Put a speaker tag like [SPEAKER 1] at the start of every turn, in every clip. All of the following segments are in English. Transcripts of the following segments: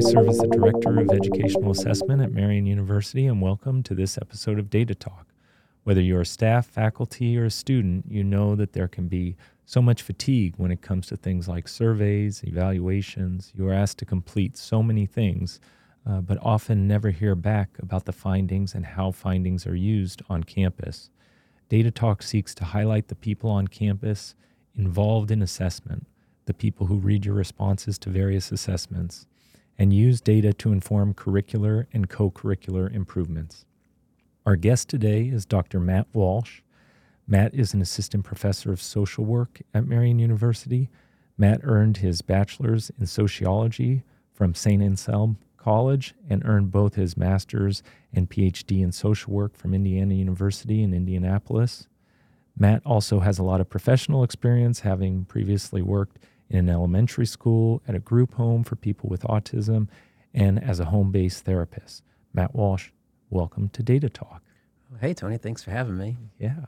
[SPEAKER 1] I serve as the Director of Educational Assessment at Marian University, and welcome to this episode of Data Talk. Whether you're a staff, faculty, or a student, you know that there can be so much fatigue when it comes to things like surveys, evaluations. You are asked to complete so many things, uh, but often never hear back about the findings and how findings are used on campus. Data Talk seeks to highlight the people on campus involved in assessment, the people who read your responses to various assessments, and use data to inform curricular and co curricular improvements. Our guest today is Dr. Matt Walsh. Matt is an assistant professor of social work at Marian University. Matt earned his bachelor's in sociology from St. Anselm College and earned both his master's and PhD in social work from Indiana University in Indianapolis. Matt also has a lot of professional experience, having previously worked in an elementary school, at a group home for people with autism, and as a home based therapist. Matt Walsh, welcome to Data Talk.
[SPEAKER 2] Hey, Tony, thanks for having me.
[SPEAKER 1] Yeah.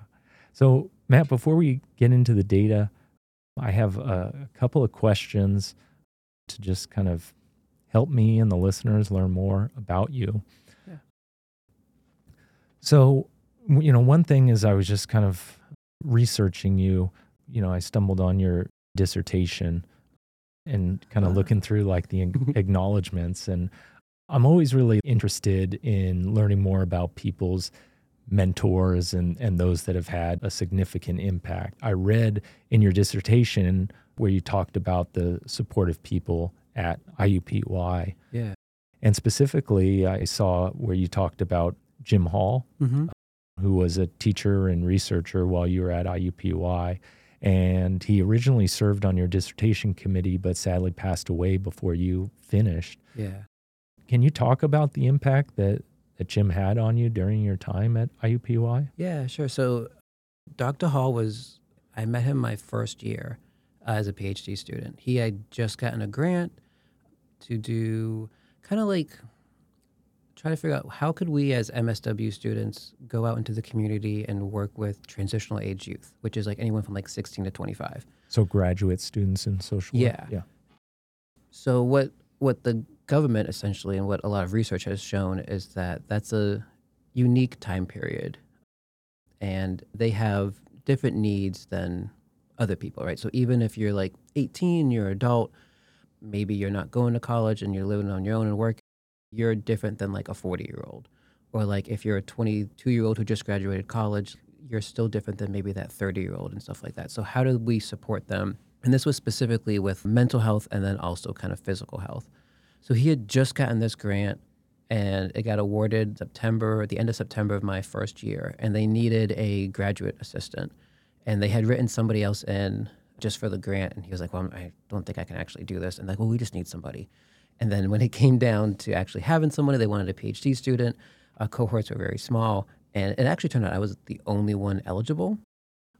[SPEAKER 1] So, Matt, before we get into the data, I have a couple of questions to just kind of help me and the listeners learn more about you. Yeah. So, you know, one thing is I was just kind of researching you. You know, I stumbled on your dissertation and kind of looking through like the acknowledgments and i'm always really interested in learning more about people's mentors and, and those that have had a significant impact. I read in your dissertation where you talked about the supportive people at iupui
[SPEAKER 2] yeah.
[SPEAKER 1] And specifically i saw where you talked about jim hall mm-hmm. who was a teacher and researcher while you were at iupui and he originally served on your dissertation committee, but sadly passed away before you finished.
[SPEAKER 2] Yeah.
[SPEAKER 1] Can you talk about the impact that, that Jim had on you during your time at IUPUI?
[SPEAKER 2] Yeah, sure. So Dr. Hall was, I met him my first year uh, as a PhD student. He had just gotten a grant to do kind of like try to figure out how could we as MSW students go out into the community and work with transitional age youth, which is like anyone from like 16 to 25.
[SPEAKER 1] So graduate students in social
[SPEAKER 2] work. Yeah. Yeah. So what what the government essentially and what a lot of research has shown is that that's a unique time period and they have different needs than other people, right? So even if you're like 18, you're an adult, maybe you're not going to college and you're living on your own and working you're different than like a 40 year old. Or like if you're a 22 year old who just graduated college, you're still different than maybe that 30 year old and stuff like that. So, how do we support them? And this was specifically with mental health and then also kind of physical health. So, he had just gotten this grant and it got awarded September, the end of September of my first year. And they needed a graduate assistant. And they had written somebody else in just for the grant. And he was like, Well, I don't think I can actually do this. And like, Well, we just need somebody. And then when it came down to actually having somebody, they wanted a PhD student. Uh, cohorts were very small. And it actually turned out I was the only one eligible.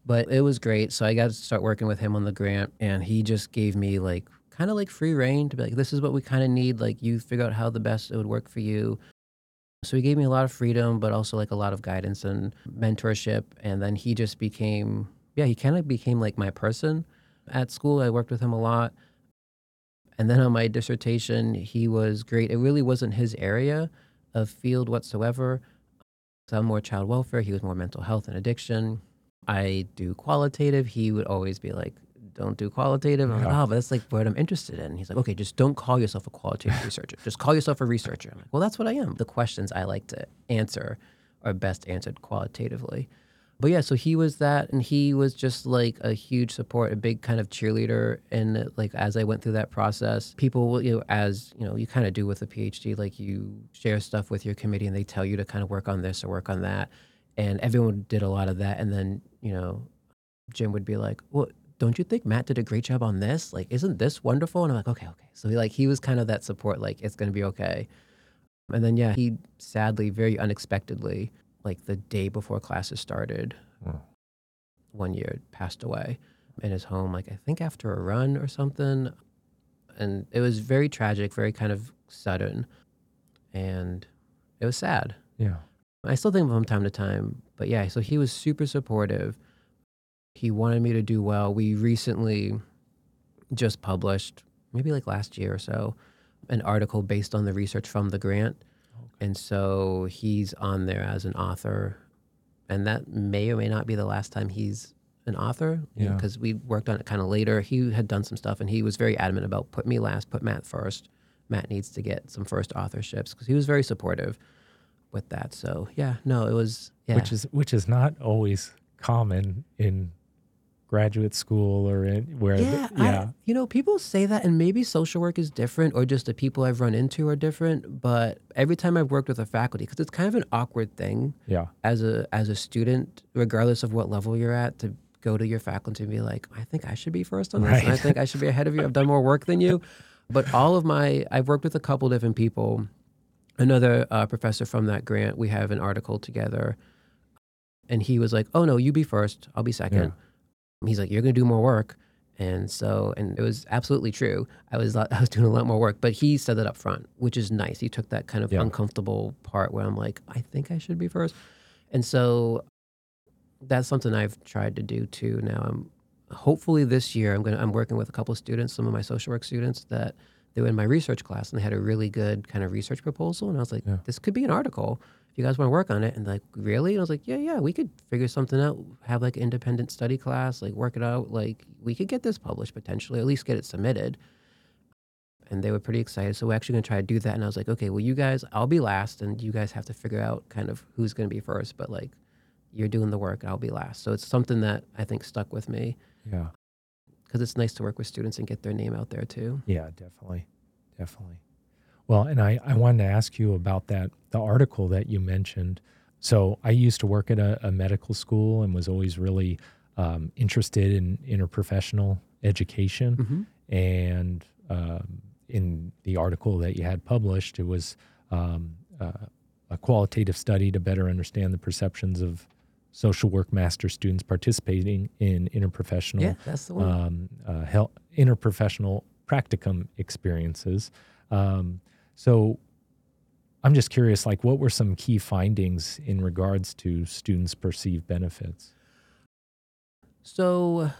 [SPEAKER 2] But it was great. So I got to start working with him on the grant. And he just gave me like kind of like free reign to be like, this is what we kind of need. Like, you figure out how the best it would work for you. So he gave me a lot of freedom, but also like a lot of guidance and mentorship. And then he just became, yeah, he kind of became like my person at school. I worked with him a lot. And then on my dissertation, he was great. It really wasn't his area of field whatsoever. So I'm more child welfare. He was more mental health and addiction. I do qualitative. He would always be like, don't do qualitative. I'm like, oh, but that's like what I'm interested in. He's like, okay, just don't call yourself a qualitative researcher. Just call yourself a researcher. I'm like, well, that's what I am. The questions I like to answer are best answered qualitatively but yeah, so he was that, and he was just like a huge support, a big kind of cheerleader. And uh, like as I went through that process, people, you know, as you know, you kind of do with a PhD, like you share stuff with your committee, and they tell you to kind of work on this or work on that, and everyone did a lot of that. And then you know, Jim would be like, "Well, don't you think Matt did a great job on this? Like, isn't this wonderful?" And I'm like, "Okay, okay." So he, like he was kind of that support, like it's gonna be okay. And then yeah, he sadly, very unexpectedly like the day before classes started. Oh. One year passed away in his home, like I think after a run or something. And it was very tragic, very kind of sudden. And it was sad.
[SPEAKER 1] Yeah.
[SPEAKER 2] I still think of him time to time. But yeah, so he was super supportive. He wanted me to do well. We recently just published, maybe like last year or so, an article based on the research from the grant. And so he's on there as an author. And that may or may not be the last time he's an author
[SPEAKER 1] Yeah.
[SPEAKER 2] because we worked on it kind of later. He had done some stuff and he was very adamant about put me last, put Matt first. Matt needs to get some first authorships because he was very supportive with that. So yeah, no, it was yeah.
[SPEAKER 1] which is which is not always common in graduate school or in where the-
[SPEAKER 2] yeah,
[SPEAKER 1] yeah
[SPEAKER 2] I, you know, people say that, and maybe social work is different, or just the people I've run into are different. But every time I've worked with a faculty, because it's kind of an awkward thing
[SPEAKER 1] yeah
[SPEAKER 2] as a as a student, regardless of what level you're at, to go to your faculty and be like, I think I should be first on this. and I think I should be ahead of you. I've done more work than you. But all of my, I've worked with a couple different people. Another uh, professor from that grant, we have an article together, and he was like, "Oh no, you be first. I'll be second. He's like, "You're gonna do more work." And so, and it was absolutely true. I was I was doing a lot more work, but he said that up front, which is nice. He took that kind of
[SPEAKER 1] Yeah.
[SPEAKER 2] uncomfortable part where I'm like, I think I should be first. And so that's something I've tried to do too. Now I'm hopefully this year I'm gonna I'm working with a couple of students, some of my social work students that they were in my research class and they had a really good kind of research proposal and I was like,
[SPEAKER 1] Yeah.
[SPEAKER 2] this could be an article. If you guys want to work on it and like, really? And I was like, yeah, yeah, we could figure something out, have like an independent study class, like work it out. Like we could get this published potentially, at least get it submitted. And they were pretty excited. So we're actually gonna try to do that. And I was like, okay, well you guys, I'll be last and you guys have to figure out kind of who's gonna be first. But like you're doing the work, I'll be last. So it's something that I think stuck with me
[SPEAKER 1] yeah
[SPEAKER 2] because it's nice to work with students and get their name out there too.
[SPEAKER 1] Yeah, definitely. Definitely. Well, and I, I wanted to ask you about that, the article that you mentioned. So I used to work at a, a medical school and was always really um, interested in interprofessional education.
[SPEAKER 2] Mm-hmm.
[SPEAKER 1] And um, in the article that you had published, it was um, uh, a qualitative study to better understand the perceptions of social work master students participating in interprofessional
[SPEAKER 2] Yeah, that's the one.
[SPEAKER 1] um, uh, interprofessional practicum experiences. Um, so I'm just curious, like, what were some key findings in regards to students' perceived benefits?
[SPEAKER 2] So,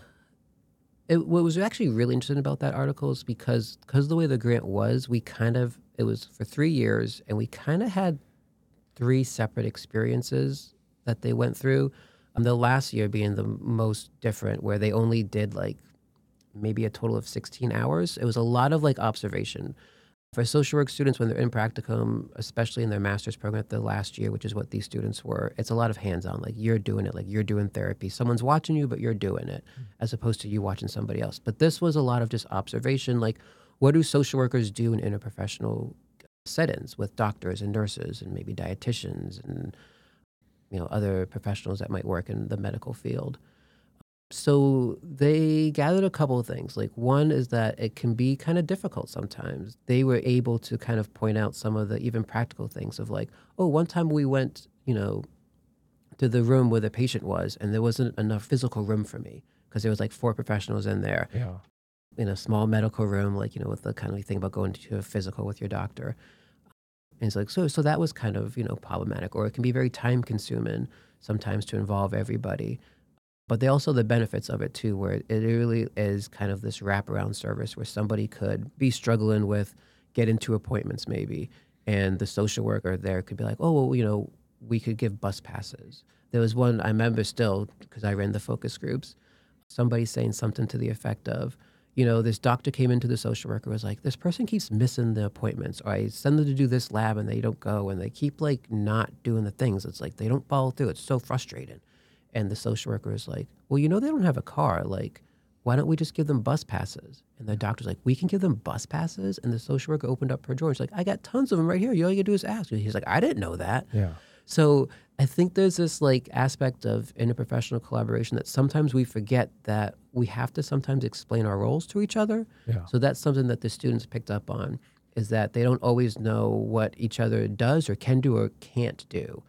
[SPEAKER 2] it, what was actually really interesting about that article is because because the way the grant was, we kind of it was for three years, and we kind of had three separate experiences that they went through. Um, the last year being the most different, where they only did like maybe a total of 16 hours. It was a lot of like observation. For social work students, when they're in practicum, especially in their master's program at the last year, which is what these students were, it's a lot of hands on. Like you're doing it, like you're doing therapy. Someone's watching you, but you're doing it, hmm. as opposed to you watching somebody else. But this was a lot of just observation. Like, what do social workers do in interprofessional settings with doctors and nurses and maybe dietitians and you know other professionals that might work in the medical field? So they gathered a couple of things. Like one is that it can be kind of difficult sometimes. They were able to kind of point out some of the even practical things of like, oh, one time we went, you know, to the room where the patient was, and there wasn't enough physical room for me because there was like four professionals in there
[SPEAKER 1] Yeah.
[SPEAKER 2] in a small medical room, like you know, with the kind of thing about going to a physical with your doctor. And it's like so, so that was kind of you know problematic, or it can be very time consuming sometimes to involve everybody. But they also the benefits of it too, where it really is kind of this wraparound service where somebody could be struggling with getting to appointments maybe, and the social worker there could be like, oh, well, you know, we could give bus passes. There was one I remember still because I ran the focus groups. Somebody saying something to the effect of, you know, this doctor came into the social worker was like, this person keeps missing the appointments, or I send them to do this lab and they don't go, and they keep like not doing the things. It's like they don't follow through. It's so frustrating. And the social worker is like, well, you know, they don't have a car. Like, why don't we just give them bus passes? And the doctor's like, we can give them bus passes. And the social worker opened up her drawer. She's like, I got tons of them right here. You all you gotta do is ask. And he's like, I didn't know that.
[SPEAKER 1] Yeah.
[SPEAKER 2] So I think there's this like aspect of interprofessional collaboration that sometimes we forget that we have to sometimes explain our roles to each other.
[SPEAKER 1] Yeah.
[SPEAKER 2] So that's something that the students picked up on is that they don't always know what each other does or can do or can't do.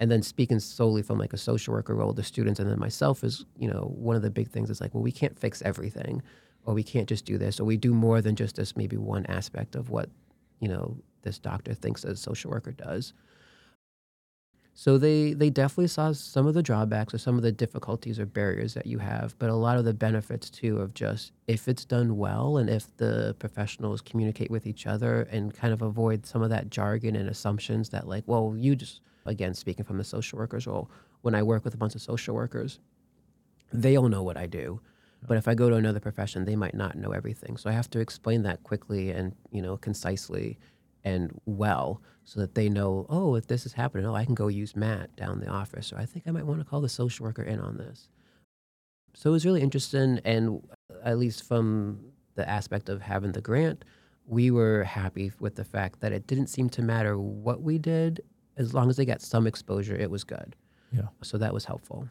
[SPEAKER 2] And then speaking solely from like a social worker role, the students and then myself is, you know, one of the big things is like, well, we can't fix everything or we can't just do this or we do more than just this maybe one aspect of what, you know, this doctor thinks a social worker does. So they they definitely saw some of the drawbacks or some of the difficulties or barriers that you have, but a lot of the benefits too of just if it's done well and if the professionals communicate with each other and kind of avoid some of that jargon and assumptions that like, well, you just again speaking from the social workers role, when I work with a bunch of social workers, they all know what I do. But if I go to another profession, they might not know everything. So I have to explain that quickly and, you know, concisely and well so that they know, oh, if this is happening, oh, I can go use Matt down the office. Or I think I might want to call the social worker in on this. So it was really interesting. And at least from the aspect of having the grant, we were happy with the fact that it didn't seem to matter what we did. As long as they got some exposure, it was good.
[SPEAKER 1] Yeah.
[SPEAKER 2] So that was helpful.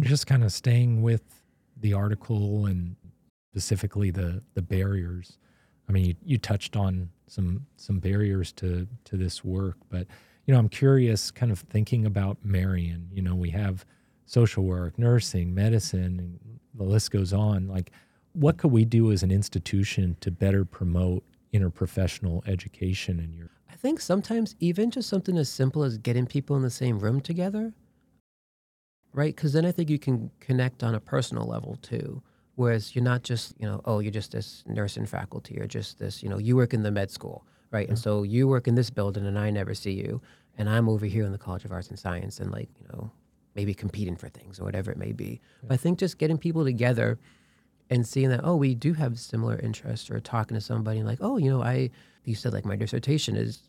[SPEAKER 1] Just kind of staying with the article and specifically the, the barriers. I mean, you, you touched on some some barriers to to this work, but you know, I'm curious, kind of thinking about Marian. You know, we have social work, nursing, medicine, and the list goes on. Like, what could we do as an institution to better promote interprofessional education in your?
[SPEAKER 2] I think sometimes even just something as simple as getting people in the same room together, right? Because then I think you can connect on a personal level too. Whereas you're not just, you know, oh, you're just this nursing faculty or just this, you know, you work in the med school, right? And so you work in this building and I never see you. And I'm over here in the College of Arts and Science and like, you know, maybe competing for things or whatever it may be. But I think just getting people together and seeing that, oh, we do have similar interests or talking to somebody like, oh, you know, I, you said like my dissertation is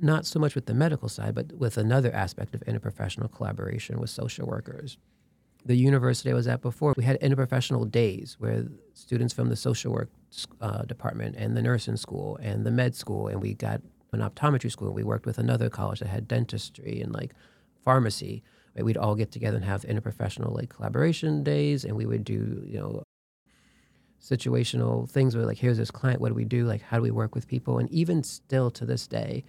[SPEAKER 2] not so much with the medical side, but with another aspect of interprofessional collaboration with social workers the university I was at before, we had interprofessional days where students from the social work uh, department and the nursing school and the med school, and we got an optometry school. We worked with another college that had dentistry and like pharmacy. We'd all get together and have interprofessional like collaboration days, and we would do you know situational things where like here's this client, what do we do? Like how do we work with people? And even still to this day,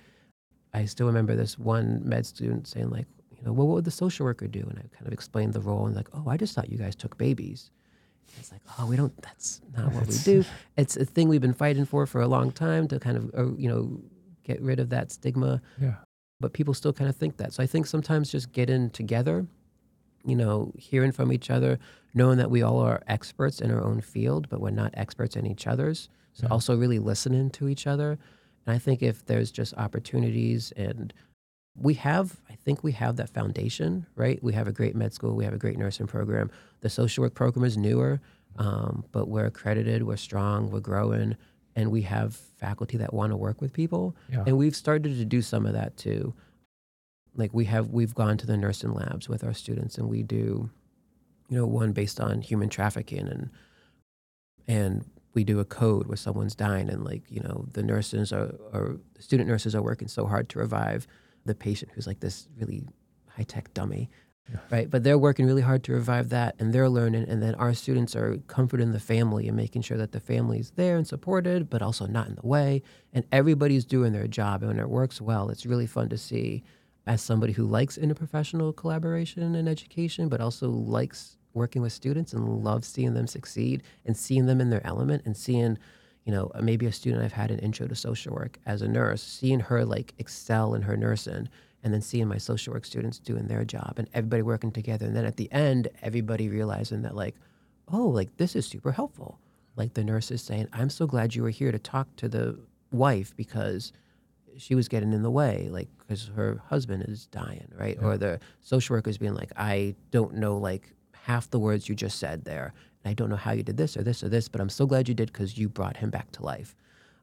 [SPEAKER 2] I still remember this one med student saying like, you know, well, what would the social worker do? And I kind of explained the role and like, oh, I just thought you guys took babies. And it's like, oh, we don't, that's not what we do. It's a thing we've been fighting for for a long time to kind of, uh, you know, get rid of that stigma.
[SPEAKER 1] Yeah.
[SPEAKER 2] But people still kind of think that. So I think sometimes just getting together, you know, hearing from each other, knowing that we all are experts in our own field, but we're not experts in each other's. So yeah. also really listening to each other. And I think if there's just opportunities and we have, I think we have that foundation, right? We have a great med school, we have a great nursing program. The social work program is newer, um, but we're accredited, we're strong, we're growing, and we have faculty that want to work with people. Yeah. And we've started to do some of that too. Like we have, we've gone to the nursing labs with our students, and we do, you know, one based on human trafficking, and and we do a code where someone's dying, and like you know, the nurses are, or the student nurses are working so hard to revive the patient who's like this really high tech dummy. Yeah. Right. But they're working really hard to revive that and they're learning. And then our students are comforting the family and making sure that the family's there and supported, but also not in the way. And everybody's doing their job. And when it works well, it's really fun to see as somebody who likes interprofessional collaboration and education, but also likes working with students and loves seeing them succeed and seeing them in their element and seeing you know, maybe a student I've had an intro to social work as a nurse, seeing her like excel in her nursing, and then seeing my social work students doing their job and everybody working together. And then at the end, everybody realizing that, like, oh, like this is super helpful. Like the nurse is saying, I'm so glad you were here to talk to the wife because she was getting in the way, like, because her husband is dying, right? Yeah. Or the social workers being like, I don't know, like, half the words you just said there. and I don't know how you did this or this or this, but I'm so glad you did because you brought him back to life.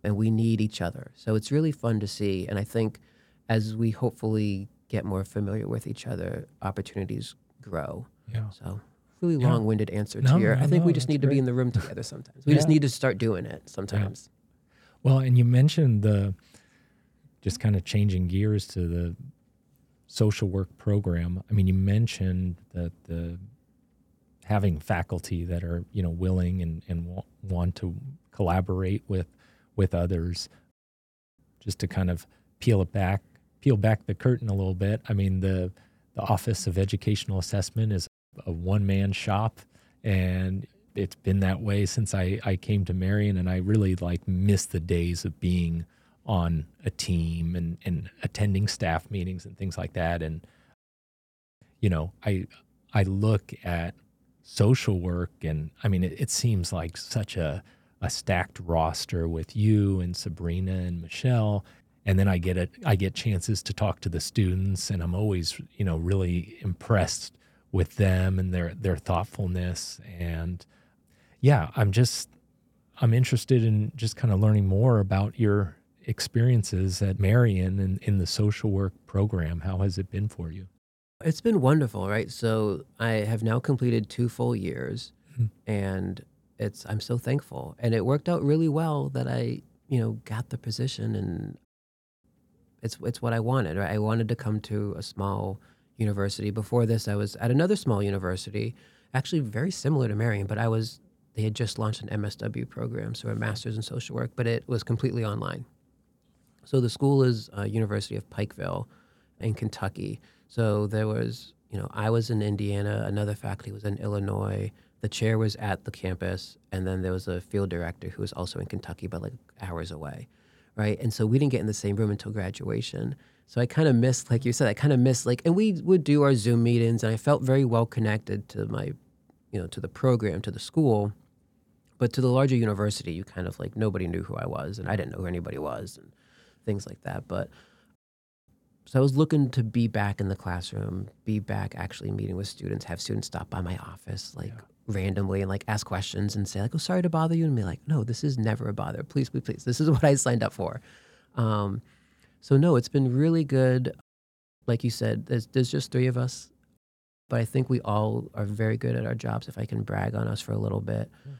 [SPEAKER 2] And we need each other. So it's really fun to see. And I think as we hopefully get more familiar with each other, opportunities grow.
[SPEAKER 1] Yeah.
[SPEAKER 2] So really yeah. long-winded answer no, to your. No, I think no, we just need great. to be in the room together sometimes. We yeah. just need to start doing it sometimes.
[SPEAKER 1] Well, and you mentioned the just kind of changing gears to the social work program. I mean, you mentioned that the having faculty that are you know willing and, and want to collaborate with with others just to kind of peel it back peel back the curtain a little bit i mean the the office of educational assessment is a one man shop and it's been that way since I, I came to marian and i really like miss the days of being on a team and, and attending staff meetings and things like that. And, you know, I, I look at social work and I mean, it, it seems like such a, a stacked roster with you and Sabrina and Michelle. And then I get it, I get chances to talk to the students and I'm always, you know, really impressed with them and their, their thoughtfulness. And yeah, I'm just, I'm interested in just kind of learning more about your experiences at Marian and in the social work program. How has it been for you?
[SPEAKER 2] It's been wonderful, right? So I have now completed two full years, mm-hmm. and it's I'm so thankful, and it worked out really well that I you know got the position, and it's it's what I wanted. Right? I wanted to come to a small university. Before this, I was at another small university, actually very similar to Marian, but I was they had just launched an MSW program, so a master's in social work, but it was completely online. So the school is uh, University of Pikeville in Kentucky. So there was, you know, I was in Indiana, another faculty was in Illinois. The chair was at the campus, and then there was a field director who was also in Kentucky, but like hours away, right? And so we didn't get in the same room until graduation. So I kind of missed, like you said, I kind of missed like, and we would do our Zoom meetings, and I felt very well connected to my, you know, to the program, to the school. But to the larger university, you kind of like nobody knew who I was, and I didn't know who anybody was. And things like that. But so I was looking to be back in the classroom, be back actually meeting with students, have students stop by my office like yeah. randomly and like ask questions and say like, "Oh, sorry to bother you," and be like, "No, this is never a bother. Please, please, please. This is what I signed up for." Um, so no, it's been really good. Like you said, there's there's just three of us, but I think we all are very good at our jobs. If I can brag on us for a little bit, yeah.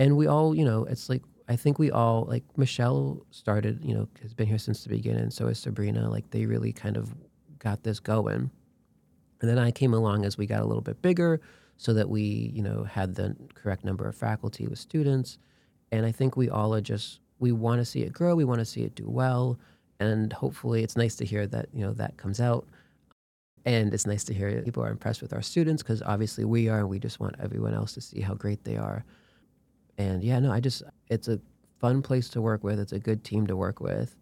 [SPEAKER 2] and we all, you know, it's like I think we all like Michelle started, you know, has been here since the beginning. So is Sabrina. Like they really kind of got this going. And then I came along as we got a little bit bigger, so that we, you know, had the correct number of faculty with students. And I think we all are just we want to see it grow. We want to see it do well, and hopefully, it's nice to hear that you know that comes out. And it's nice to hear people are impressed with our students because obviously we are, and we just want everyone else to see how great they are. And yeah, no, I just, it's a fun place to work with. It's a good team to work with.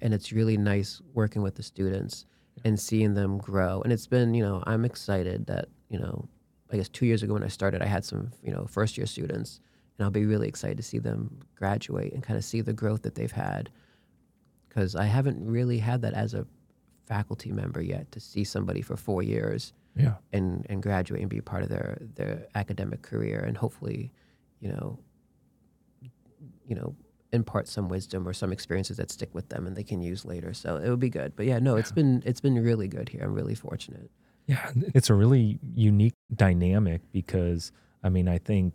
[SPEAKER 2] And it's really nice working with the students and seeing them grow. And it's been, you know, I'm excited that, you know, I guess two years ago when I started, I had some, you know, first year students. And I'll be really excited to see them graduate and kind of see the growth that they've had. Because I haven't really had that as a faculty member yet to see somebody for four years
[SPEAKER 1] yeah.
[SPEAKER 2] and, and graduate and be part of their, their academic career and hopefully you know, you know, impart some wisdom or some experiences that stick with them and they can use later. So it would be good. But yeah, no, it's been it's been really good here. I'm really fortunate.
[SPEAKER 1] Yeah, it's a really unique dynamic because I mean, I think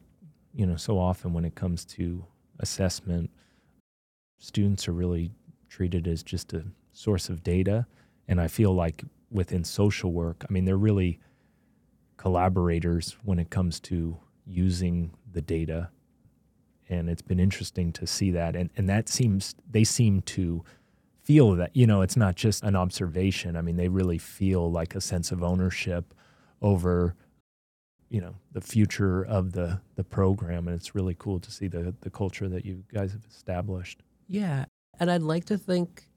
[SPEAKER 1] you know, so often when it comes to assessment, students are really treated as just a source of data, and I feel like within social work, I mean, they're really collaborators when it comes to using the data and it's been interesting to see that. And and that seems they seem to feel that you know it's not just an observation. I mean they really feel like a sense of ownership over you know the future of the the program. And it's really cool to see the the culture that you guys have established.
[SPEAKER 2] Yeah. And i'd like to think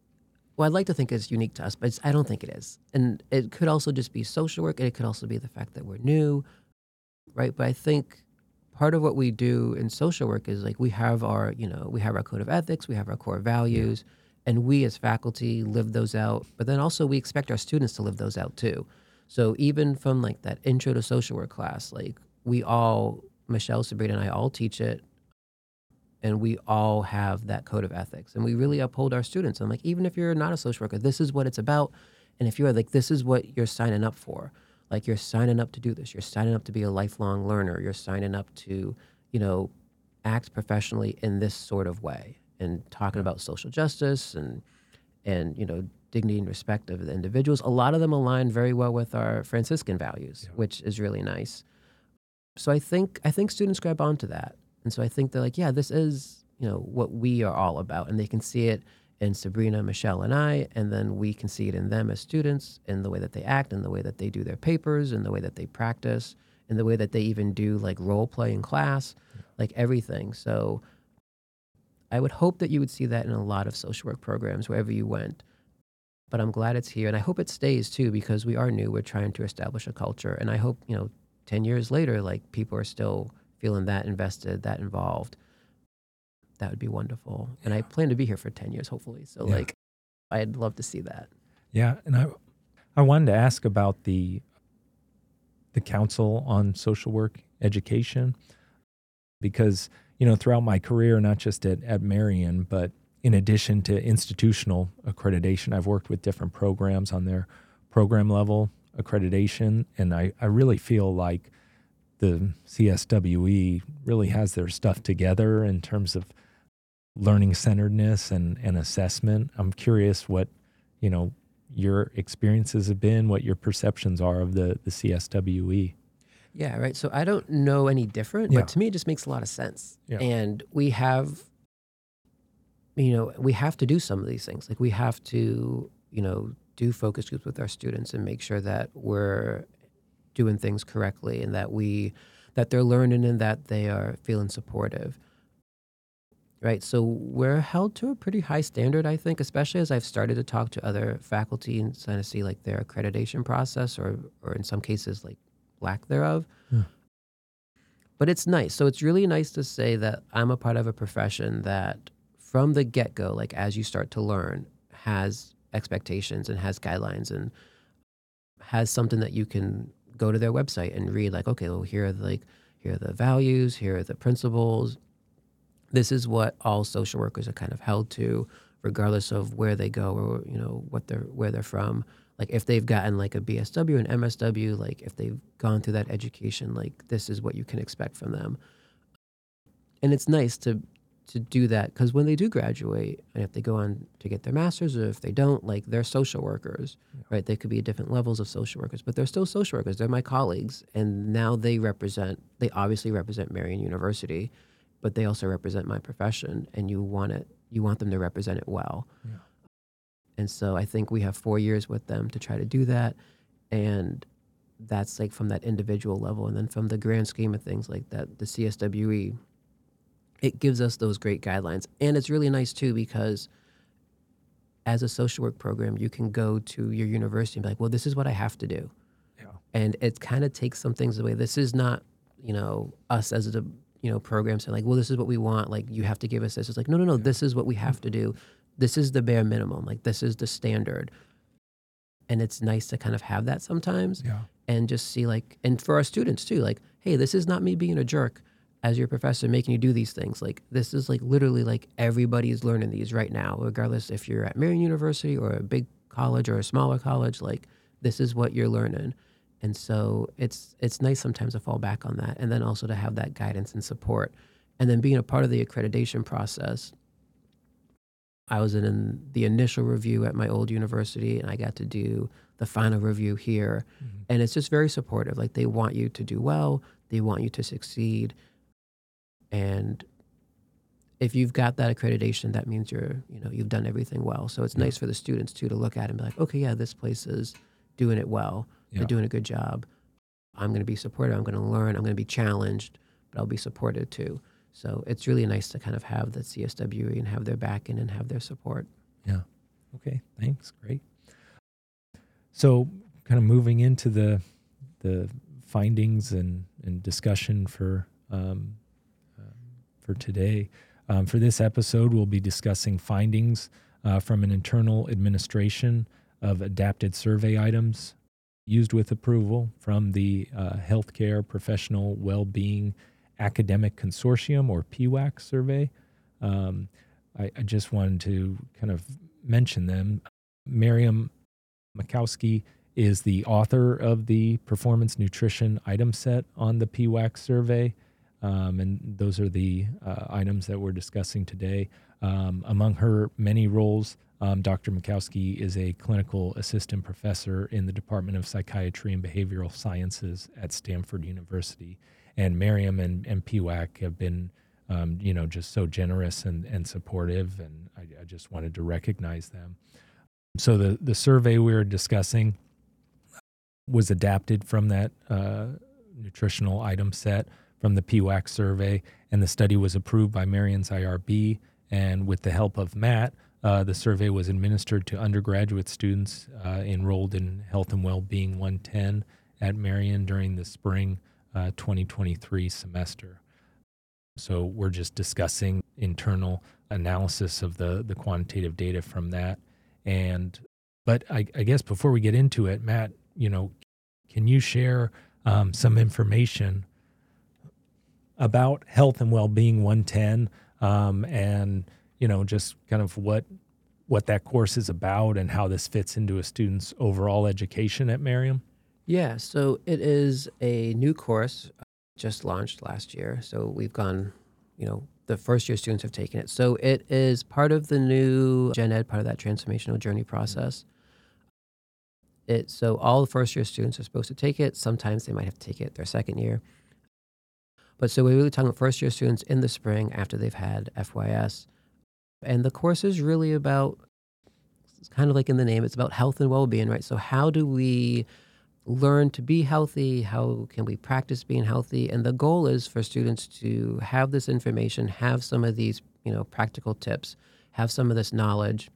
[SPEAKER 2] well i'd like to think it's unique to us but i don't think it is. And it could also just be social work and it could also be the fact that we're new right? But i think part of what we do in social work is like we have our you know we have our code of ethics we have our core values and we as faculty live those out but then also we expect our students to live those out too. So even from like that intro to social work class like we all michelle sabrina and i all teach it and we all have that code of ethics and we really uphold our students. I'm like even if you're not a social worker this is what it's about and if you're like this is what you're signing up for like you're signing up to do this. You're signing up to be a lifelong learner. You're signing up to, you know, act professionally in this sort of way and talking about social justice and and you know dignity and respect of the individuals. A lot of them align very well with our Franciscan values, yeah. which is really nice. So I think I think students grab onto that, and so I think they're like, yeah, this is you know what we are all about, and they can see it in Sabrina, Michelle, and I, and then we can see it in them as students, in the way that they act, in the way that they do their papers, in the way that they practice, in the way that they even do like role play in class, like everything. So I would hope that you would see that in a lot of social work programs wherever you went. But I'm glad it's here, and I hope it stays too because we are new. We're trying to establish a culture, and I hope you know, ten years later, like people are still feeling that invested, that involved. That would be wonderful, and I plan to be here for ten years, hopefully. So
[SPEAKER 1] Yeah.
[SPEAKER 2] like, I'd love to see that.
[SPEAKER 1] Yeah, and I I wanted to ask about the the Council on Social Work Education because you know throughout my career, not just at at Marian, but in addition to institutional accreditation, I've worked with different programs on their program level accreditation, and I I really feel like the CSWE really has their stuff together in terms of learning centeredness and, and assessment. I'm curious what, you know, your experiences have been, what your perceptions are of the, the CSWE.
[SPEAKER 2] Yeah, right. So I don't know any different,
[SPEAKER 1] Yeah.
[SPEAKER 2] but to me, it just makes a lot of sense.
[SPEAKER 1] Yeah.
[SPEAKER 2] And we have, you know, we have to do some of these things. Like we have to, you know, do focus groups with our students and make sure that we're doing things correctly and that we, that they're learning and that they are feeling supportive. Right. So we're held to a pretty high standard, I think, especially as I've started to talk to other faculty and kind of see like their accreditation process or, or in some cases, like lack thereof.
[SPEAKER 1] Yeah.
[SPEAKER 2] But it's nice. So it's really nice to say that I'm a part of a profession that from the get go, like as you start to learn, has expectations and has guidelines and has something that you can go to their website and read like, okay, well, here are the, like, here are the values, here are the principles. This is what all social workers are kind of held to, regardless of where they go or, you know, what they're, where they're from like if they've gotten like a BSW and MSW, like if they've gone through that education, like this is what you can expect from them. And it's nice to to do that because when they do graduate and if they go on to get their masters or if they don't, like they're social workers, right? They could be different levels of social workers, but they're still social workers. They're my colleagues, and now they represent. They obviously represent Marian University, but they also represent my profession, and you want it. You want them to represent it well.
[SPEAKER 1] Yeah.
[SPEAKER 2] And so I think we have four years with them to try to do that. And that's like from that individual level. And then from the grand scheme of things like that, the CSWE, it gives us those great guidelines. And it's really nice too because as a social work program, you can go to your university and be like, well, this is what I have to do.
[SPEAKER 1] Yeah.
[SPEAKER 2] And it kind of takes some things away. This is not, you know, us as a you know programs saying like, well, this is what we want. Like you have to give us this. It's like, no, no, no. This is what we mm-hmm. have to do. This is the bare minimum. Like this is the standard. And it's nice to kind of have that sometimes
[SPEAKER 1] Yeah.
[SPEAKER 2] and just see like and for our students too like hey this is not me being a jerk as your professor making you do these things like this is like literally like everybody is learning these right now regardless if you're at marian university or a big college or a smaller college like this is what you're learning and so it's it's nice sometimes to fall back on that and then also to have that guidance and support and then being a part of the accreditation process I was in the initial review at my old university, and I got to do the final review here.
[SPEAKER 1] Mhm.
[SPEAKER 2] And it's just very supportive. Like they want you to do well, they want you to succeed. And if you've got that accreditation, that means you're, you know, you've done everything well. So it's
[SPEAKER 1] Yeah.
[SPEAKER 2] nice for the students too to look at and be like, okay, yeah, this place is doing it well.
[SPEAKER 1] Yeah.
[SPEAKER 2] They're doing a good job. I'm going to be supported. I'm going to learn. I'm going to be challenged, but I'll be supported too. So it's really nice to kind of have the CSWE and have their backing and have their support. Yeah.
[SPEAKER 1] Okay, thanks. Great. So, kind of moving into the the findings and, and discussion for um, um, for today. Um, for this episode, we'll be discussing findings uh, from an internal administration of adapted survey items used with approval from the uh, Healthcare Professional Wellbeing Academic Consortium or PWAC survey. Um, I, I just wanted to kind of mention them. Maryam Makowski is the author of the performance nutrition item set on the PWAC survey. Um, and those are the uh, items that we're discussing today. Um, among her many roles, um, Dr. Makowski is a clinical assistant professor in the Department of Psychiatry and Behavioral Sciences at Stanford University. And Maryam and, and PWAC have been, um, you know, just so generous and, and supportive. And I, I just wanted to recognize them. So the, the survey we were discussing was adapted from that uh, nutritional item set from the PWAC survey, and the study was approved by Marian's IRB And with the help of Matt, uh, the survey was administered to undergraduate students uh, enrolled in Health and Wellbeing 110 at Marian during the spring uh, 2023 semester. So we're just discussing internal analysis of the the quantitative data from that. And but I, I guess before we get into it, Matt, you know, can you share um, some information about health and well-being 110 um, and you know just kind of what what that course is about and how this fits into a student's overall education at Marian?
[SPEAKER 2] Yeah, so it is a new course uh, just launched last year. So we've gone, you know, the first year students have taken it. So it is part of the new Gen Ed, part of that transformational journey process. It so all the first year students are supposed to take it. Sometimes they might have to take it their second year. But so we're really talking about first year students in the spring after they've had FYS. And the course is really about it's kind of like in the name, it's about health and well being, right? So how do we learn to be healthy? How can we practice being healthy? And the goal is for students to have this information, have some of these, you know, practical tips, have some of this knowledge,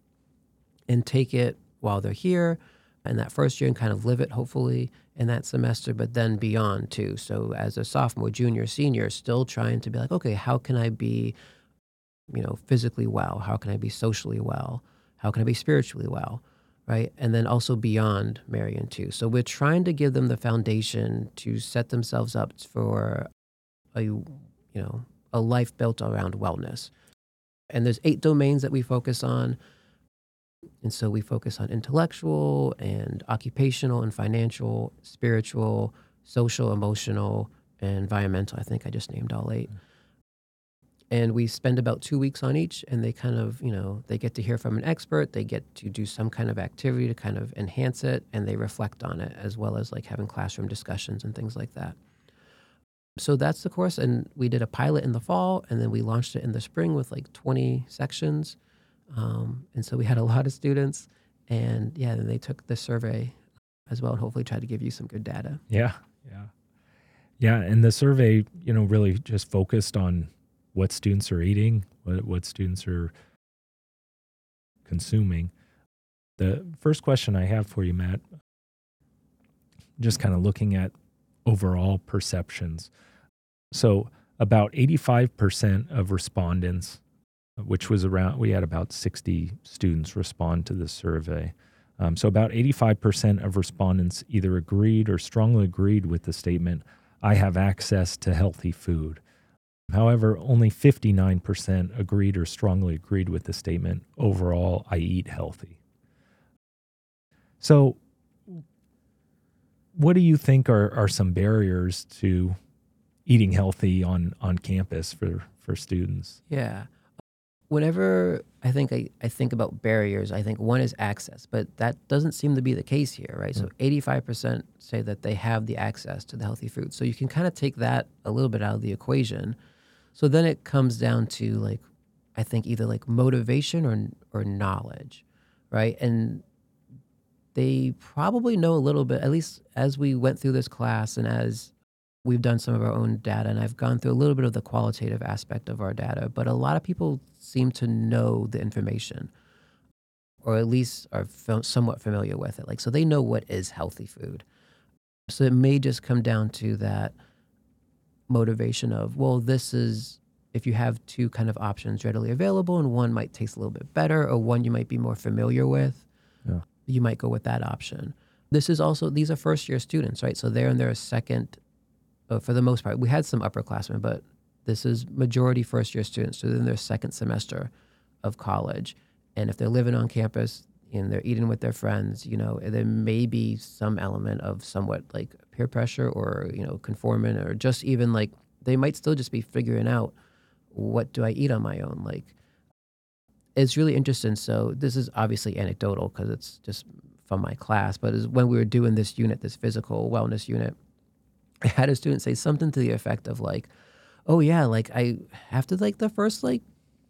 [SPEAKER 2] and take it while they're here in that first year and kind of live it hopefully in that semester, but then beyond too. So as a sophomore, junior, senior, still trying to be like, okay, how can I be, you know, physically well? How can I be socially well? How can I be spiritually well? right? And then also beyond Marian too. So we're trying to give them the foundation to set themselves up for a you know a life built around wellness. And there's eight domains that we focus on. And so we focus on intellectual and occupational and financial, spiritual, social, emotional, and environmental. I think I just named all 8 mm-hmm and we spend about two weeks on each and they kind of you know they get to hear from an expert they get to do some kind of activity to kind of enhance it and they reflect on it as well as like having classroom discussions and things like that. So that's the course and we did a pilot in the fall and then we launched it in the spring with like 20 sections. Um, and so we had a lot of students and yeah they took the survey as well and hopefully tried to give you some good data.
[SPEAKER 1] Yeah. Yeah. Yeah and the survey you know really just focused on what students are eating, what, what students are consuming. The first question I have for you, Matt, just kind of looking at overall perceptions. So, about 85% of respondents, which was around, we had about 60 students respond to the survey. Um, so, about 85% of respondents either agreed or strongly agreed with the statement, I have access to healthy food. However, only 59% agreed or strongly agreed with the statement overall, I eat healthy. So, what do you think are, are some barriers to eating healthy on, on campus for, for students?
[SPEAKER 2] Yeah. Whenever I think I, I think about barriers, I think one is access, but that doesn't seem to be the case here, right? Mm. So 85% say that they have the access to the healthy food. So you can kind of take that a little bit out of the equation so then it comes down to like, I think either like motivation or or knowledge, right? And they probably know a little bit, at least as we went through this class and as we've done some of our own data, and I've gone through a little bit of the qualitative aspect of our data, but a lot of people seem to know the information or at least are somewhat familiar with it. Like, so they know what is healthy food. So it may just come down to that motivation of, well, this is if you have two kind of options readily available and one might taste a little bit better or one you might be more familiar with, yeah. you might go with that option. This is also, these are first year students, right? So they're in their second, uh, for the most part, we had some upperclassmen, but this is majority first year students. So they're in their second semester of college. And if they're living on campus, and they're eating with their friends, you know, there may be some element of somewhat like peer pressure or, you know, conforming or just even like they might still just be figuring out what do I eat on my own? Like it's really interesting. So this is obviously anecdotal because it's just from my class, but when we were doing this unit, this physical wellness unit, I had a student say something to the effect of like, oh yeah, like I after like the first like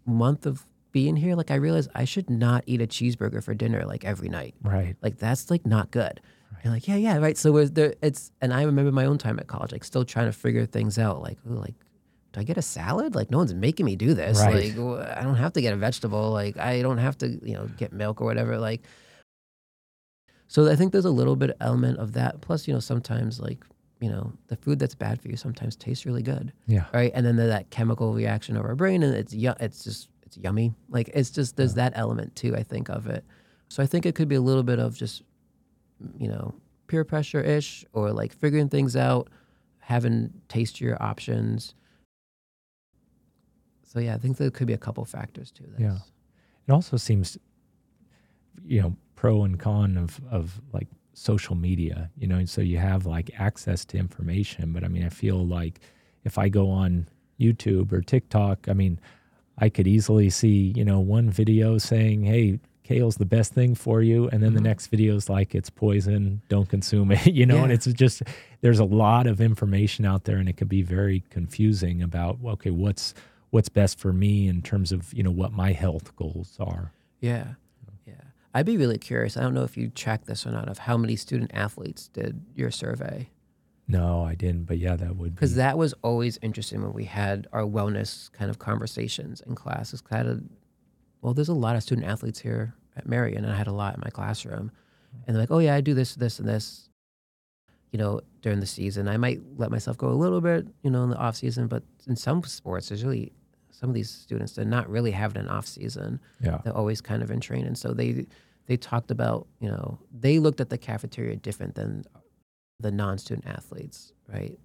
[SPEAKER 2] month of being here, like I realized I should not eat a cheeseburger for dinner like every night.
[SPEAKER 1] Right.
[SPEAKER 2] Like that's like not good. Right. And like, yeah, yeah, right. So there, it's, and I remember my own time at college, like still trying to figure things out, like, ooh, like do I get a salad? Like no one's making me do this.
[SPEAKER 1] Right.
[SPEAKER 2] Like I don't have to get a vegetable. Like I don't have to, you know, get milk or whatever. Like so I think there's a little bit element of that. Plus, you know, sometimes like, you know, the food that's bad for you sometimes tastes really good.
[SPEAKER 1] Yeah.
[SPEAKER 2] Right. And then that chemical reaction of our brain and it's it's just it's yummy. Like it's just there's that element too, I think, of it. So I think it could be a little bit of just, you know, peer pressure ish or like figuring things out, having tastier options. So yeah, I think there could be a couple factors to this.
[SPEAKER 1] Yeah. It also seems, you know, pro and con of of like social media. You know, and so you have like access to information, but I mean, I feel like if I go on YouTube or TikTok, I mean, I could easily see you know one video saying, "Hey." Kale's the best thing for you, and then the
[SPEAKER 2] Mhm.
[SPEAKER 1] next video is like it's poison. Don't consume it. You know, and it's just there's a lot of information out there, and it can be very confusing about okay, what's what's best for me in terms of you know what my health goals are.
[SPEAKER 2] Yeah. Yeah. I'd be really curious. I don't know if you tracked this or not of how many student athletes did your survey.
[SPEAKER 1] No, I didn't, but yeah, that would
[SPEAKER 2] because
[SPEAKER 1] be.
[SPEAKER 2] that was always interesting when we had our wellness kind of conversations in classes. Kind of, well, there's a lot of student athletes here at Marian, and I had a lot in my classroom, and they're like, "Oh yeah, I do this, this, and this." You know, during the season, I might let myself go a little bit, you know, in the off season, but in some sports, there's really some of these students they're not really having an off season.
[SPEAKER 1] yeah,
[SPEAKER 2] They're always kind of in training, so they they talked about, you know, they looked at the cafeteria different than the non-student athletes, right?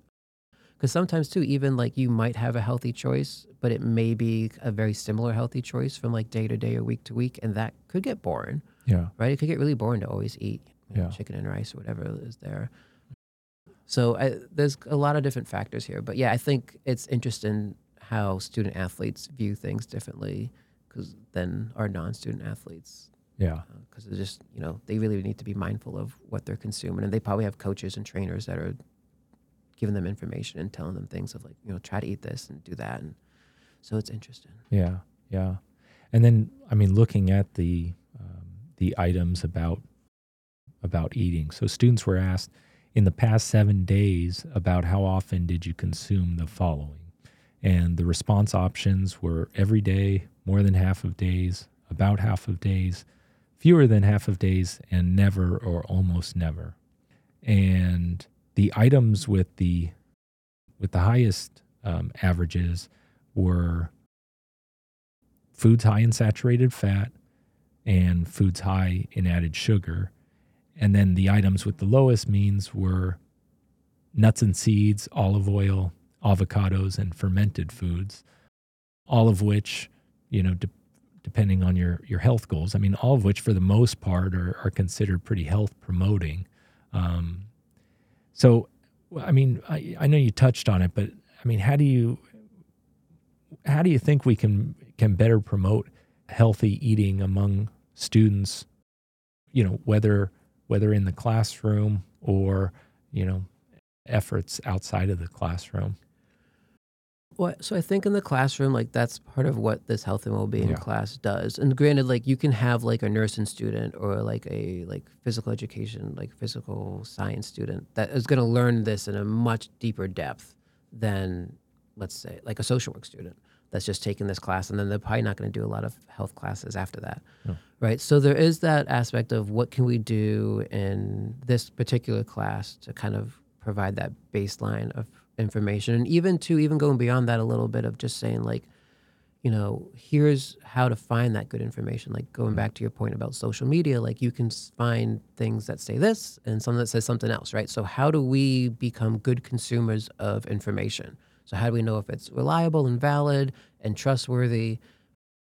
[SPEAKER 2] Because sometimes too, even like you might have a healthy choice, but it may be a very similar healthy choice from like day to day or week to week, and that could get boring,
[SPEAKER 1] yeah,
[SPEAKER 2] right? It could get really boring to always eat you know,
[SPEAKER 1] Yeah.
[SPEAKER 2] chicken and rice or whatever is there. So I, there's a lot of different factors here, but yeah, I think it's interesting how student athletes view things differently because than our non-student athletes
[SPEAKER 1] yeah,
[SPEAKER 2] because they're just you know they really need to be mindful of what they're consuming and they probably have coaches and trainers that are giving them information and telling them things of like you know try to eat this and do that and so it's interesting
[SPEAKER 1] yeah, yeah. And then, I mean, looking at the um, the items about about eating. So students were asked in the past seven days about how often did you consume the following, and the response options were every day, more than half of days, about half of days, fewer than half of days, and never or almost never. And the items with the with the highest um, averages were foods high in saturated fat and foods high in added sugar. And then the items with the lowest means were nuts and seeds, olive oil, avocados, and fermented foods, all of which, you know, de- depending on your, your health goals, I mean, all of which for the most part are, are considered pretty health promoting. Um, so, I mean, I, I know you touched on it, but I mean, how do you, how do you think we can can better promote healthy eating among students? You know whether whether in the classroom or you know efforts outside of the classroom
[SPEAKER 2] well so i think in the classroom like that's part of what this health and well-being
[SPEAKER 1] Yeah.
[SPEAKER 2] class does and granted like you can have like a nursing student or like a like physical education like physical science student that is going to learn this in a much deeper depth than let's say like a social work student that's just taking this class and then they're probably not going to do a lot of health classes after that
[SPEAKER 1] No.
[SPEAKER 2] right so there is that aspect of what can we do in this particular class to kind of provide that baseline of information and even to even going beyond that a little bit of just saying like you know here's how to find that good information. Like going mm-hmm. back to your point about social media like you can find things that say this and some that says something else right? So how do we become good consumers of information? So how do we know if it's reliable and valid and trustworthy?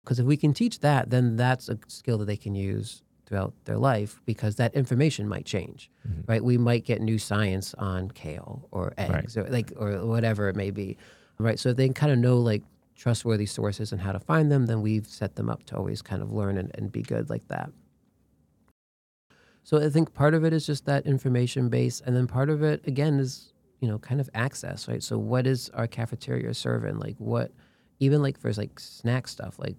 [SPEAKER 2] Because if we can teach that then that's a skill that they can use throughout their life because that information might change
[SPEAKER 1] Mhm.
[SPEAKER 2] right? We might get new science on kale or eggs or like or whatever it may be right? So if they kind of know like trustworthy sources and how to find them then we've set them up to always kind of learn and, and be good like that. So i think part of it is just that information base and then part of it again is you know kind of access right? So what is our cafeteria serving? Like what even like for like snack stuff like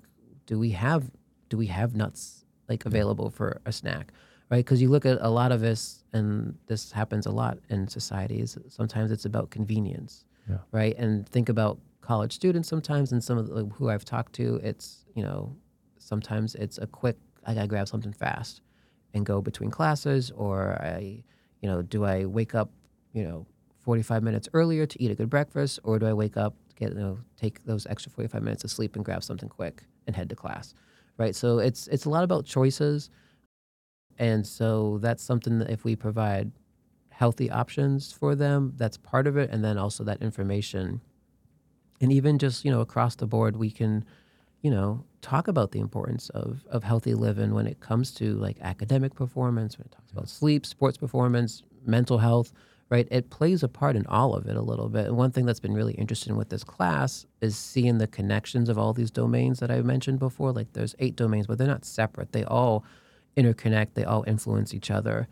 [SPEAKER 2] do we have do we have nuts like available for a snack right? Because you look at a lot of us, and this happens a lot in societies sometimes it's about convenience
[SPEAKER 1] Yeah.
[SPEAKER 2] right? And think about college students sometimes, and some of the, who I've talked to, it's you know sometimes it's a quick I gotta grab something fast and go between classes, or I you know do I wake up you know 45 minutes earlier to eat a good breakfast, or do I wake up get you know take those extra 45 minutes of sleep and grab something quick and head to class, right? So it's it's a lot about choices, and so that's something that if we provide healthy options for them, that's part of it, and then also that information, and even just you know across the board, we can you know talk about the importance of of healthy living when it comes to like academic performance, when it talks about sleep, sports performance, mental health right? It plays a part in all of it a little bit. And one thing that's been really interesting with this class is seeing the connections of all these domains that I mentioned before. Like there's eight domains, but they're not separate. They all interconnect, they all influence each other.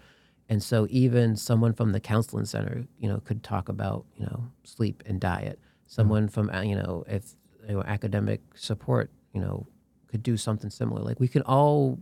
[SPEAKER 2] And so even someone from the counseling center, you know, could talk about, you know, sleep and diet. Someone mm-hmm. from, uh, you know, if you know, academic support, you know, could do something similar. Like we can all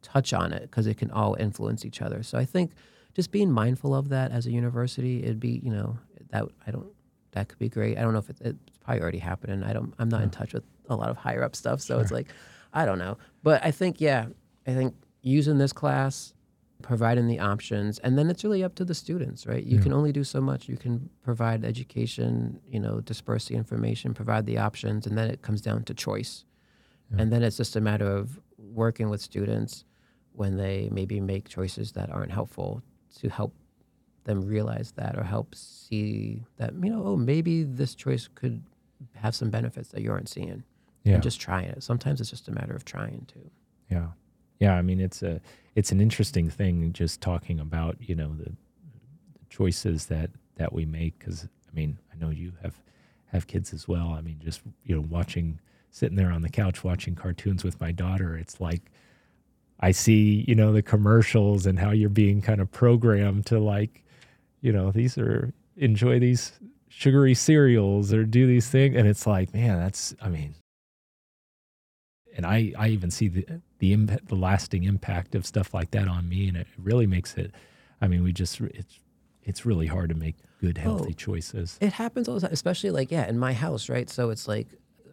[SPEAKER 2] touch on it because it can all influence each other. So I think just being mindful of that as a university, it'd be, you know, that I don't, that could be great. I don't know if it, it's probably already happening. I don't, I'm not yeah. in touch with a lot of higher up stuff. So sure. it's like, I don't know. But I think, yeah, I think using this class, providing the options, and then it's really up to the students, right? You yeah. can only do so much. You can provide education, you know, disperse the information, provide the options, and then it comes down to choice. Yeah. And then it's just a matter of working with students when they maybe make choices that aren't helpful to help them realize that or help see that you know oh maybe this choice could have some benefits that you aren't seeing. Yeah. and just trying it. Sometimes it's just a matter of trying to.
[SPEAKER 1] Yeah. Yeah i mean it's a it's an interesting thing just talking about you know the, the choices that that we make because i mean i know you have have kids as well. I mean just you know watching sitting there on the couch watching cartoons with my daughter it's like I see, you know, the commercials and how you're being kind of programmed to like, you know, these are enjoy these sugary cereals or do these things. And it's like, man, that's, I mean, and I, I even see the, the impact, the lasting impact of stuff like that on me. And it really makes it, I mean, we just, it's, it's really hard to make good, healthy oh, choices.
[SPEAKER 2] It happens all the time, especially like, yeah, in my house, right? So it's like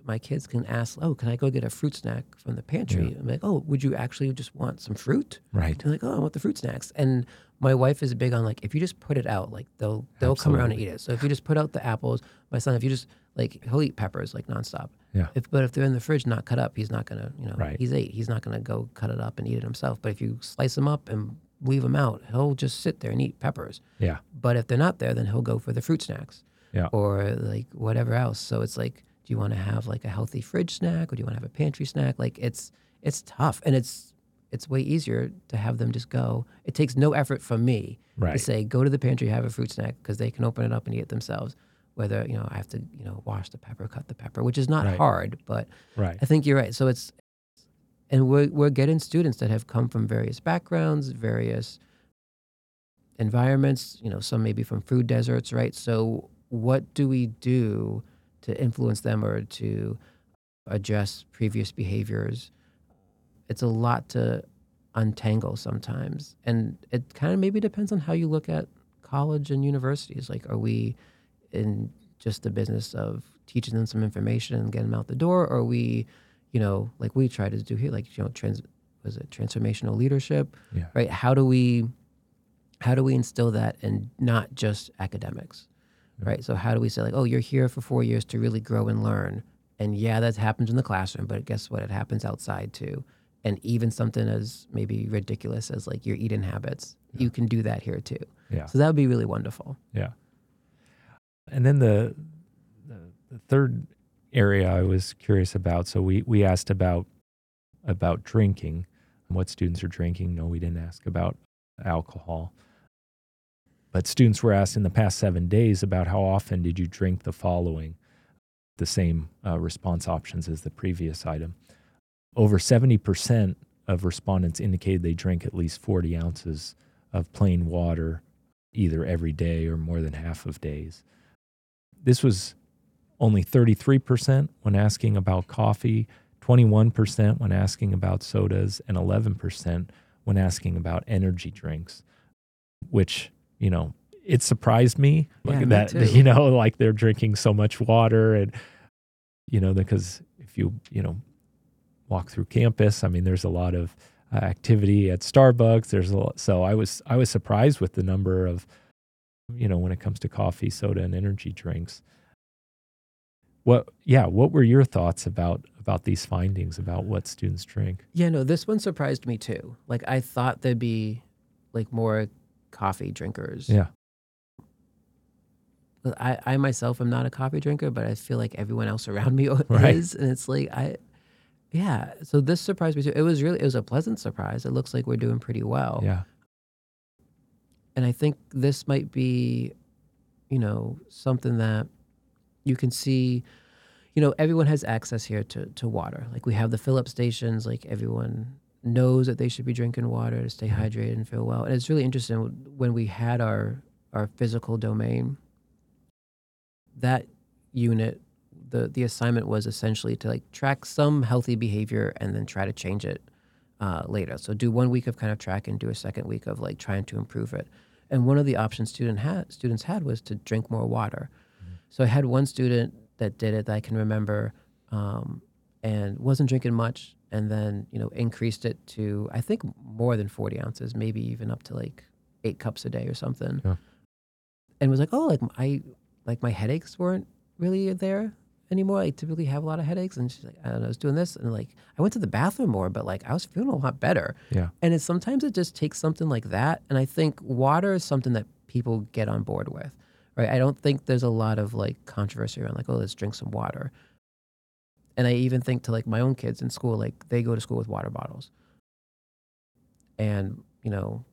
[SPEAKER 2] my kids can ask, "Oh, can I go get a fruit snack from the pantry?" Yeah. I'm like, "Oh, would you actually just want some fruit?"
[SPEAKER 1] Right.
[SPEAKER 2] They're like, "Oh, I want the fruit snacks." And my wife is big on like, if you just put it out, like they'll they'll Absolutely. come around and eat it. So if you just put out the apples, my son, if you just like he'll eat peppers like nonstop.
[SPEAKER 1] Yeah.
[SPEAKER 2] If, but if they're in the fridge not cut up, he's not gonna, you know,
[SPEAKER 1] right.
[SPEAKER 2] he's eight. He's not gonna go cut it up and eat it himself. But if you slice them up and leave them out, he'll just sit there and eat peppers.
[SPEAKER 1] Yeah.
[SPEAKER 2] But if they're not there, then he'll go for the fruit snacks.
[SPEAKER 1] Yeah.
[SPEAKER 2] Or like whatever else. So it's like do you want to have like a healthy fridge snack or do you want to have a pantry snack? Like it's it's tough and it's it's way easier to have them just go. It takes no effort from me
[SPEAKER 1] right.
[SPEAKER 2] to say go to the pantry, have a fruit snack because they can open it up and eat it themselves. Whether you know I have to you know wash the pepper, cut the pepper, which is not
[SPEAKER 1] right.
[SPEAKER 2] hard, but
[SPEAKER 1] right.
[SPEAKER 2] I think you're right. So it's and we're we're getting students that have come from various backgrounds, various environments. You know, some maybe from food deserts, right? So what do we do to influence them or to address previous behaviors. It's a lot to untangle sometimes. And it kind of maybe depends on how you look at college and universities. Like, are we in just the business of teaching them some information and getting them out the door? Or are we, you know, like we try to do here, like, you know, trans, was it transformational leadership?
[SPEAKER 1] Yeah.
[SPEAKER 2] Right. How do we, how do we instill that in not just academics? Right? So how do we say like, oh, you're here for four years to really grow and learn? And yeah, that happens in the classroom, but guess what? It happens outside too. And even something as maybe ridiculous as like your eating habits, yeah. you can do that here too.
[SPEAKER 1] Yeah.
[SPEAKER 2] So that would be really wonderful.
[SPEAKER 1] Yeah. And then the, the, the third area I was curious about. So we we asked about about drinking, what students are drinking. No, we didn't ask about alcohol. But students were asked in the past seven days about how often did you drink the following, the same uh, response options as the previous item. Over 70% of respondents indicated they drink at least 40 ounces of plain water either every day or more than half of days. This was only 33% when asking about coffee, 21% when asking about sodas, and 11% when asking about energy drinks, which you know, it surprised me
[SPEAKER 2] yeah,
[SPEAKER 1] that, you know, like they're drinking so much water. And you know, because if you, you know, walk through campus, I mean, there's a lot of uh, activity at Starbucks. There's a lot, so I was I was surprised with the number of, you know, when it comes to coffee, soda, and energy drinks. What, yeah, what were your thoughts about about these findings about what students drink?
[SPEAKER 2] Yeah, no, this one surprised me too. Like I thought there'd be like more coffee drinkers.
[SPEAKER 1] Yeah,
[SPEAKER 2] I, I myself am not a coffee drinker, but I feel like everyone else around me
[SPEAKER 1] Right.
[SPEAKER 2] is, and it's like I, yeah. So this surprised me too. It was really it was a pleasant surprise. It looks like we're doing pretty well,
[SPEAKER 1] yeah,
[SPEAKER 2] and I think this might be, you know, something that you can see. You know, everyone has access here to to water. Like we have the fill up stations. Like everyone knows that they should be drinking water to stay hydrated and feel well. And it's really interesting when we had our our physical domain. That unit, the the assignment was essentially to like track some healthy behavior and then try to change it uh, later. So do one week of kind of track and do a second week of like trying to improve it. And one of the options student had students had was to drink more water. So I had one student that did it that I can remember, um, and wasn't drinking much, and then you know increased it to I think more than forty ounces, maybe even up to like eight cups a day or something.
[SPEAKER 1] Yeah.
[SPEAKER 2] And was like, oh, like I like my headaches weren't really there anymore. I typically have a lot of headaches, and she's like, I don't know, I was doing this, and like I went to the bathroom more, but like I was feeling a lot better.
[SPEAKER 1] yeah,
[SPEAKER 2] And it's sometimes it just takes something like that. And I think water is something that people get on board with, right? I don't think there's a lot of like controversy around like, oh, let's drink some water. And I even think to like my own kids in school, like they go to school with water bottles. And, you know,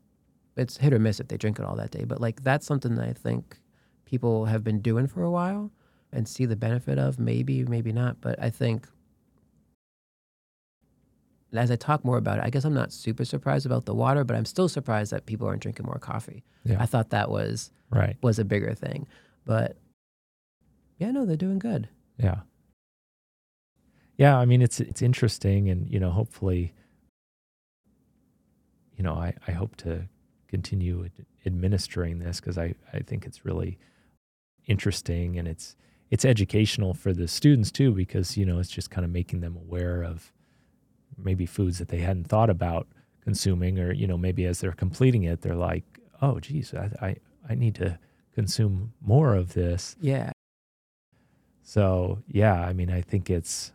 [SPEAKER 2] it's hit or miss if they drink it all that day. But like that's something that I think people have been doing for a while and see the benefit of, maybe, maybe not. But I think as I talk more about it, I guess I'm not super surprised about the water, but I'm still surprised that people aren't drinking more coffee.
[SPEAKER 1] yeah,
[SPEAKER 2] I thought that was
[SPEAKER 1] right,
[SPEAKER 2] was a bigger thing. But yeah, no, they're doing good.
[SPEAKER 1] yeah, yeah. I mean, it's it's interesting, and you know, hopefully, you know, I I hope to continue ad- administering this because I I think it's really interesting and it's it's educational for the students too because you know it's just kind of making them aware of maybe foods that they hadn't thought about consuming or you know maybe as they're completing it they're like oh geez I I, I need to consume more of this
[SPEAKER 2] Yeah.
[SPEAKER 1] so yeah, I mean, I think it's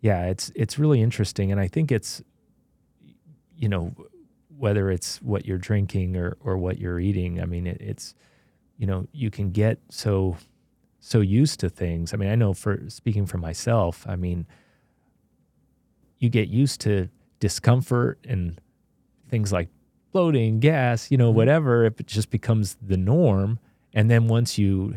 [SPEAKER 1] yeah, it's it's really interesting, and I think it's you know whether it's what you're drinking or or what you're eating. I mean, it, it's you know you can get so so used to things. I mean, I know for speaking for myself, I mean, you get used to discomfort and things like bloating, gas, you know,
[SPEAKER 2] mm-hmm.
[SPEAKER 1] whatever. If It just becomes the norm, and then once you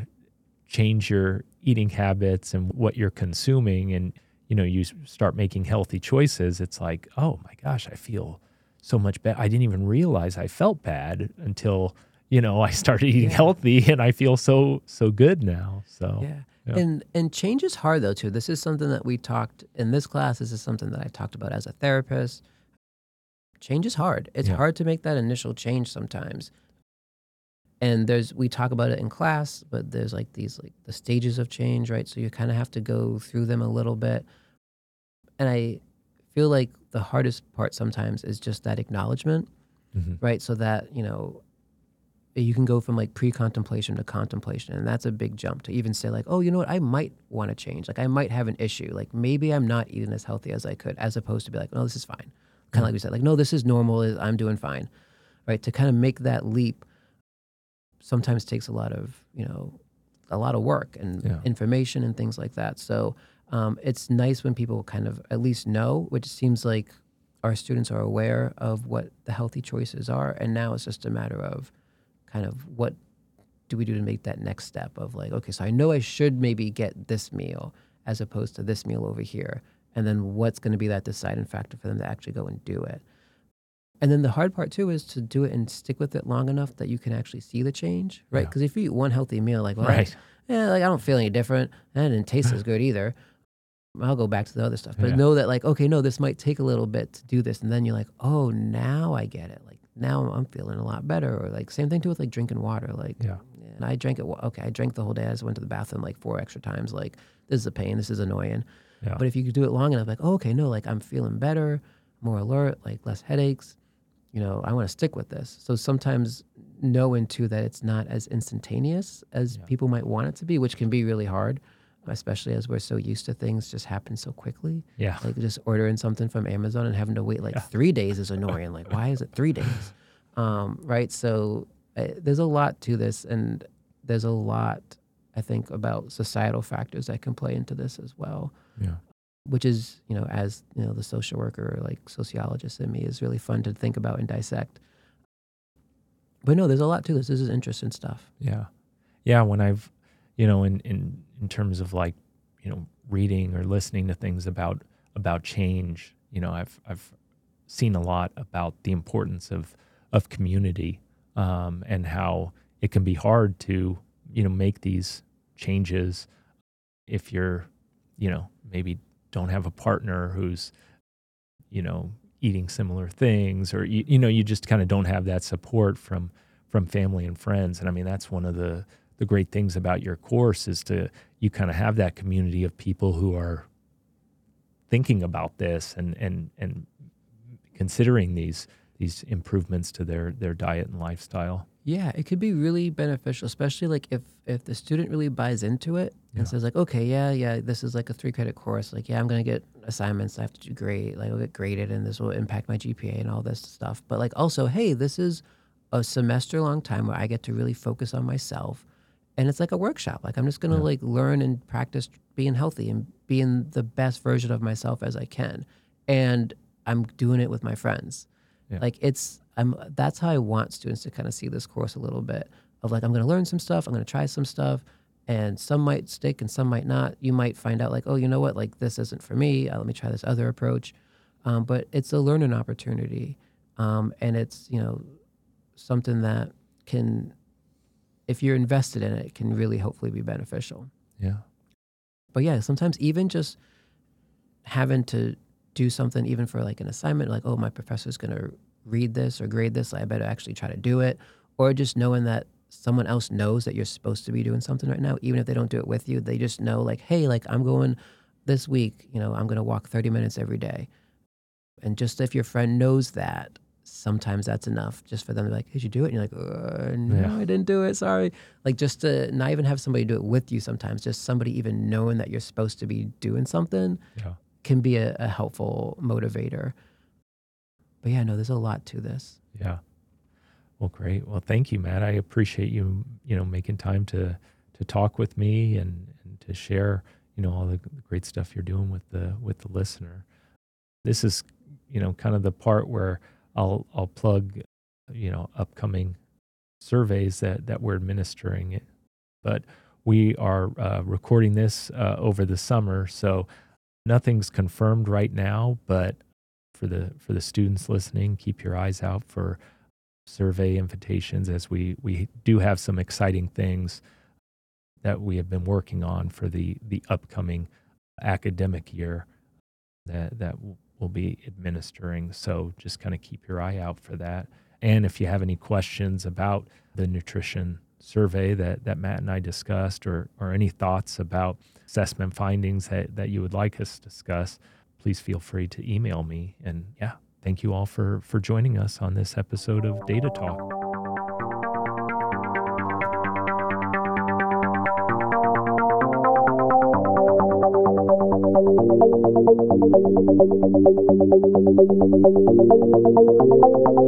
[SPEAKER 1] change your eating habits and what you're consuming and you know you start making healthy choices it's like oh my gosh i feel so much better i didn't even realize i felt bad until you know i started eating
[SPEAKER 2] Yeah.
[SPEAKER 1] healthy and i feel so so good now so
[SPEAKER 2] Yeah.
[SPEAKER 1] Yeah.
[SPEAKER 2] And and change is hard though too. This is something that we talked in this class. This is something that I talked about as a therapist. Change is hard. It's
[SPEAKER 1] Yeah.
[SPEAKER 2] hard to make that initial change sometimes. And there's we talk about it in class, but there's like these like the stages of change, right? So you kind of have to go through them a little bit. And I feel like the hardest part sometimes is just that acknowledgement
[SPEAKER 1] Mhm.
[SPEAKER 2] right? So that, you know, you can go from like pre contemplation to contemplation. And that's a big jump to even say, like, oh, you know what? I might want to change. Like, I might have an issue. Like, maybe I'm not eating as healthy as I could, as opposed to be like, no, this is fine. Kind of like we said, like, no, this is normal. I'm doing fine, right? To kind of make that leap sometimes takes a lot of, you know, a lot of work and
[SPEAKER 1] Yeah.
[SPEAKER 2] information and things like that. So um, it's nice when people kind of at least know, which seems like our students are aware of what the healthy choices are. And now it's just a matter of kind of what do we do to make that next step of like, okay, so I know I should maybe get this meal as opposed to this meal over here. And then what's going to be that deciding factor for them to actually go and do it? And then the hard part too is to do it and stick with it long enough that you can actually see the change, right?
[SPEAKER 1] Yeah.
[SPEAKER 2] Because if you eat one healthy meal, like, well,
[SPEAKER 1] right
[SPEAKER 2] yeah, like I don't feel any different. That didn't taste as good either. I'll go back to the other stuff. But
[SPEAKER 1] Yeah.
[SPEAKER 2] know that like, okay, no, this might take a little bit to do this. And then you're like, oh, now I get it. Like now I'm feeling a lot better. Or like same thing too with like drinking water. Like
[SPEAKER 1] Yeah.
[SPEAKER 2] and I drank it. Okay, I drank the whole day. I just went to the bathroom like four extra times. Like this is a pain. This is annoying.
[SPEAKER 1] Yeah.
[SPEAKER 2] But if you could do it long enough, like oh, okay, no, like I'm feeling better, more alert, like less headaches. You know, I want to stick with this. So sometimes knowing too that it's not as instantaneous as
[SPEAKER 1] Yeah.
[SPEAKER 2] people might want it to be, which can be really hard, especially as we're so used to things just happen so quickly.
[SPEAKER 1] Yeah.
[SPEAKER 2] Like just ordering something from Amazon and having to wait like
[SPEAKER 1] Yeah.
[SPEAKER 2] three days is annoying. Like, why is it three days? Um, right. So uh, there's a lot to this, and there's a lot, I think, about societal factors that can play into this as well.
[SPEAKER 1] Yeah.
[SPEAKER 2] Which is, you know, as you know, the social worker, or like sociologist in me, is really fun to think about and dissect. But no, there's a lot to this. This is interesting stuff.
[SPEAKER 1] Yeah. Yeah. When I've, you know, in, in, in terms of like, you know, reading or listening to things about, about change, you know, I've, I've seen a lot about the importance of, of community um, and how it can be hard to, you know, make these changes if you're, you know, maybe don't have a partner who's, you know, eating similar things or, you, you know, you just kind of don't have that support from, from family and friends. And I mean, that's one of the, the great things about your course is to, you kind of have that community of people who are thinking about this and, and, and considering these, these improvements to their, their diet and lifestyle.
[SPEAKER 2] Yeah, it could be really beneficial, especially like if if the student really buys into it
[SPEAKER 1] Yeah.
[SPEAKER 2] and says like, okay, yeah, yeah, this is like a three credit course. Like, yeah, I'm gonna get assignments. I have to do great. Like, I'll get graded, and this will impact my GPA and all this stuff. But like, also, hey, this is a semester long time where I get to really focus on myself, and it's like a workshop. Like, I'm just gonna
[SPEAKER 1] Yeah.
[SPEAKER 2] like learn and practice being healthy and being the best version of myself as I can, and I'm doing it with my friends.
[SPEAKER 1] Yeah.
[SPEAKER 2] Like it's I'm that's how I want students to kind of see this course a little bit of like I'm going to learn some stuff, I'm going to try some stuff, and some might stick and some might not. You might find out like, oh, you know what, like this isn't for me. Uh, let me try this other approach. Um, but it's a learning opportunity, um, and it's you know something that can, if you're invested in it, it can really hopefully be beneficial.
[SPEAKER 1] Yeah.
[SPEAKER 2] But yeah, sometimes even just having to do something, even for like an assignment, like, oh, my professor's going to read this or grade this, I better actually try to do it. Or just knowing that someone else knows that you're supposed to be doing something right now, even if they don't do it with you, they just know, like, hey, like, I'm going this week, you know, I'm going to walk 30 minutes every day. And just if your friend knows that, sometimes that's enough just for them to be like, did you do it? And you're like, uh, no,
[SPEAKER 1] Yeah.
[SPEAKER 2] I didn't do it. Sorry. Like just to not even have somebody do it with you sometimes, just somebody even knowing that you're supposed to be doing something
[SPEAKER 1] Yeah.
[SPEAKER 2] can be a, a helpful motivator. But yeah, no, there's a lot to this.
[SPEAKER 1] Yeah. Well, great. Well, thank you, Matt. I appreciate you, you know, making time to to talk with me and, and to share, you know, all the great stuff you're doing with the with the listener. This is, you know, kind of the part where I'll I'll plug, you know, upcoming surveys that that we're administering. But we are uh, recording this uh, over the summer, so nothing's confirmed right now. But for the for the students listening, keep your eyes out for survey invitations as we we do have some exciting things that we have been working on for the the upcoming academic year that that we'll be administering. So just kind of keep your eye out for that. And if you have any questions about the nutrition survey that that Matt and I discussed or or any thoughts about assessment findings that that you would like us to discuss please feel free to email me. And yeah thank you all for for joining us on this episode of Data Talk.
[SPEAKER 3] Thank you.